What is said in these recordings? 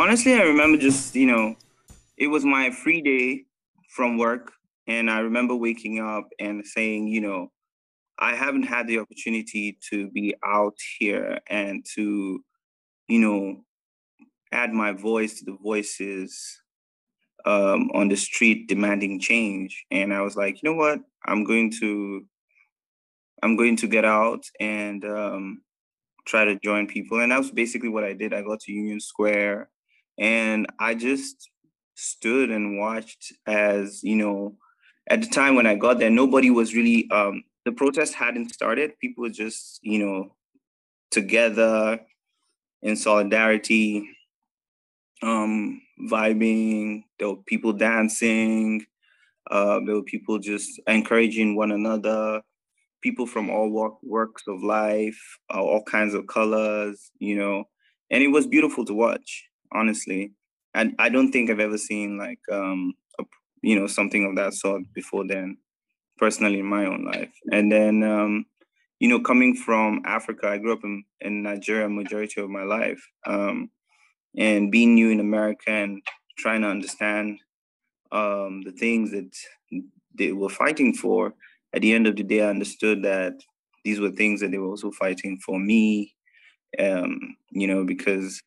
honestly, I remember just you know, it was my free day from work, and I remember waking up and saying, you know, I haven't had the opportunity to be out here and to, you know, add my voice to the voices um, on the street demanding change. And I was like, you know what? I'm going to, I'm going to get out and um, try to join people. And that was basically what I did. I got to Union Square, and I just stood and watched as you know. At the time when I got there, nobody was really. Um, the protest hadn't started. People were just, you know, together in solidarity um, vibing. There were people dancing. Uh, there were people just encouraging one another. People from all walk, works of life, uh, all kinds of colors, you know, and it was beautiful to watch. Honestly, and I don't think I've ever seen like um, a, you know something of that sort before then, personally in my own life. And then um, you know, coming from Africa, I grew up in, in Nigeria majority of my life. Um, and being new in America and trying to understand um, the things that they were fighting for, at the end of the day, I understood that these were things that they were also fighting for me, um, you know, because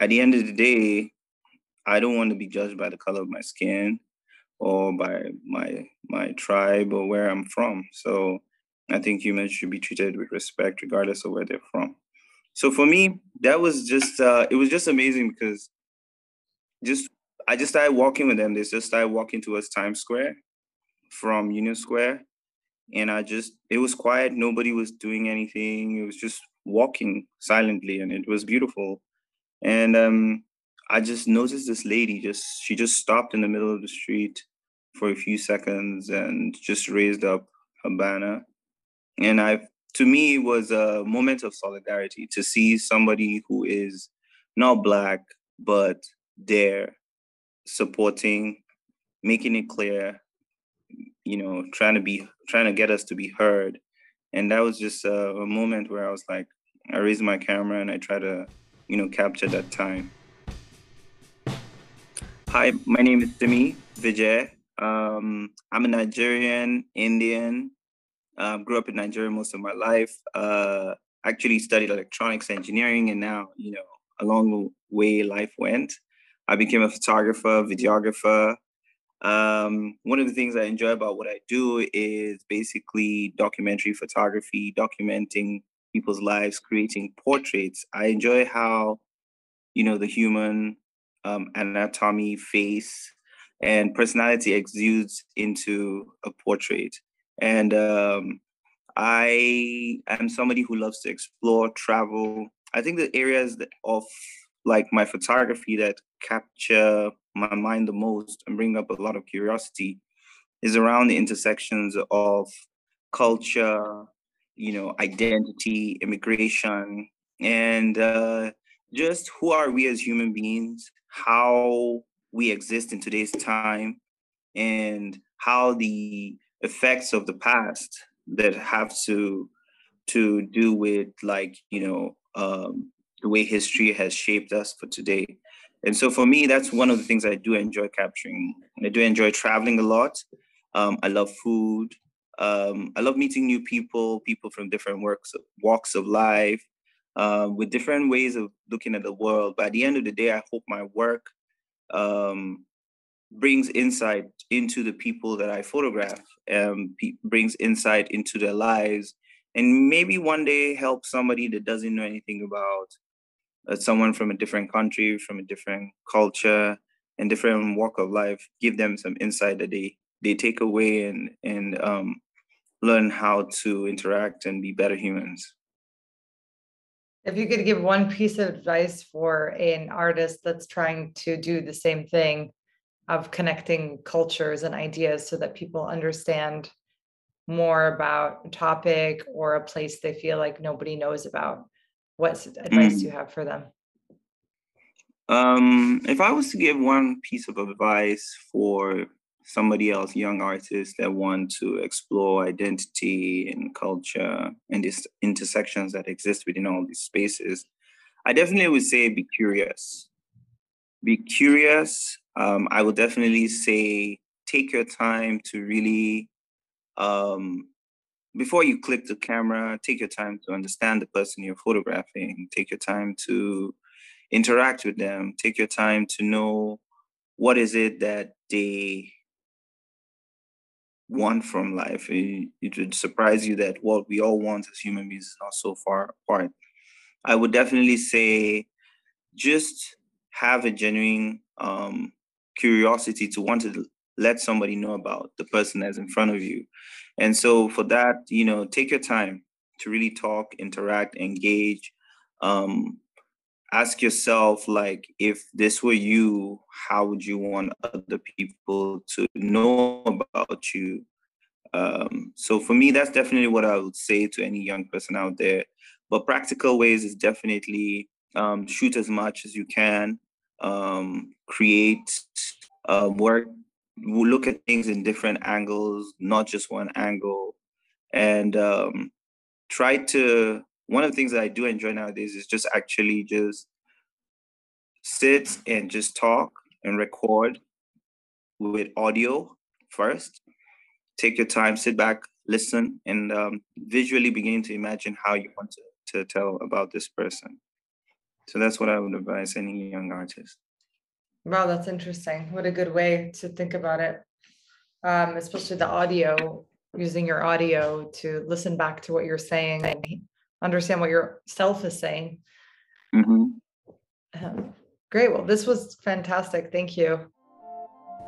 at the end of the day, I don't want to be judged by the color of my skin or by my my tribe or where I'm from. So I think humans should be treated with respect regardless of where they're from. So for me that was just uh, it was just amazing because just i just started walking with them. They just started walking towards times square from union square. And i just it was quiet. Nobody was doing anything. It was just walking silently and it was beautiful and um i just noticed this lady just she just stopped in the middle of the street for a few seconds and just raised up a banner. And i to me it was a moment of solidarity to see somebody who is not black but there supporting making it clear you know trying to be trying to get us to be heard. And that was just a, a moment where i was like i raised my camera and i try to you know capture that time hi my name is simi vijay um, i'm a nigerian indian um, grew up in Nigeria most of my life. Uh, actually studied electronics engineering, and now you know along the way life went, I became a photographer, videographer. Um, one of the things I enjoy about what I do is basically documentary photography, documenting people's lives, creating portraits. I enjoy how, you know, the human um, anatomy, face, and personality exudes into a portrait. And um, I am somebody who loves to explore, travel. I think the areas of like my photography that capture my mind the most and bring up a lot of curiosity is around the intersections of culture, you know, identity, immigration, and uh, just who are we as human beings, how we exist in today's time, and how the effects of the past that have to to do with like you know um, the way history has shaped us for today. And so for me that's one of the things i do enjoy capturing. I do enjoy traveling a lot. Um, i love food um, i love meeting new people people from different works walks of life uh, with different ways of looking at the world but at the end of the day i hope my work um, brings insight into the people that I photograph, um, brings insight into their lives, and maybe one day help somebody that doesn't know anything about uh, someone from a different country, from a different culture, and different walk of life. Give them some insight that they they take away and and um, learn how to interact and be better humans. If you could give one piece of advice for an artist that's trying to do the same thing, of connecting cultures and ideas so that people understand more about a topic or a place they feel like nobody knows about what advice mm. do you have for them um, if i was to give one piece of advice for somebody else young artists that want to explore identity and culture and these intersections that exist within all these spaces I definitely would say be curious. Be curious. Um, I would definitely say take your time to really, um, before you click the camera, take your time to understand the person you're photographing. Take your time to interact with them. Take your time to know what is it that they want from life. It, it would surprise you that what we all want as human beings is not so far apart. I would definitely say just have a genuine um, curiosity to want to let somebody know about the person that's in front of you. And so for that, you know, take your time to really talk, interact, engage. Um, ask yourself, like, if this were you, how would you want other people to know about you? Um, so for me, that's definitely what I would say to any young person out there. But practical ways is definitely um, shoot as much as you can, um, create uh, work, look at things in different angles, not just one angle, and um, try to. One of the things that I do enjoy nowadays is just actually just sit and just talk and record with audio first. Take your time, sit back, listen, and um, visually begin to imagine how you want to to tell about this person. So that's what I would advise any young artist. Wow, that's interesting. What a good way to think about it. Um, especially the audio, using your audio to listen back to what you're saying and understand what yourself is saying. Mm-hmm. Um, great. Well, this was fantastic. Thank you.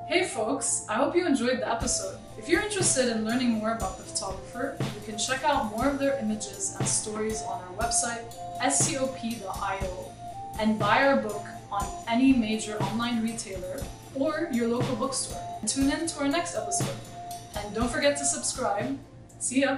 Hey folks, I hope you enjoyed the episode. If you're interested in learning more about the photographer, you can check out more of their images and stories on our website, scop.io, and buy our book on any major online retailer or your local bookstore. Tune in to our next episode. And don't forget to subscribe. See ya!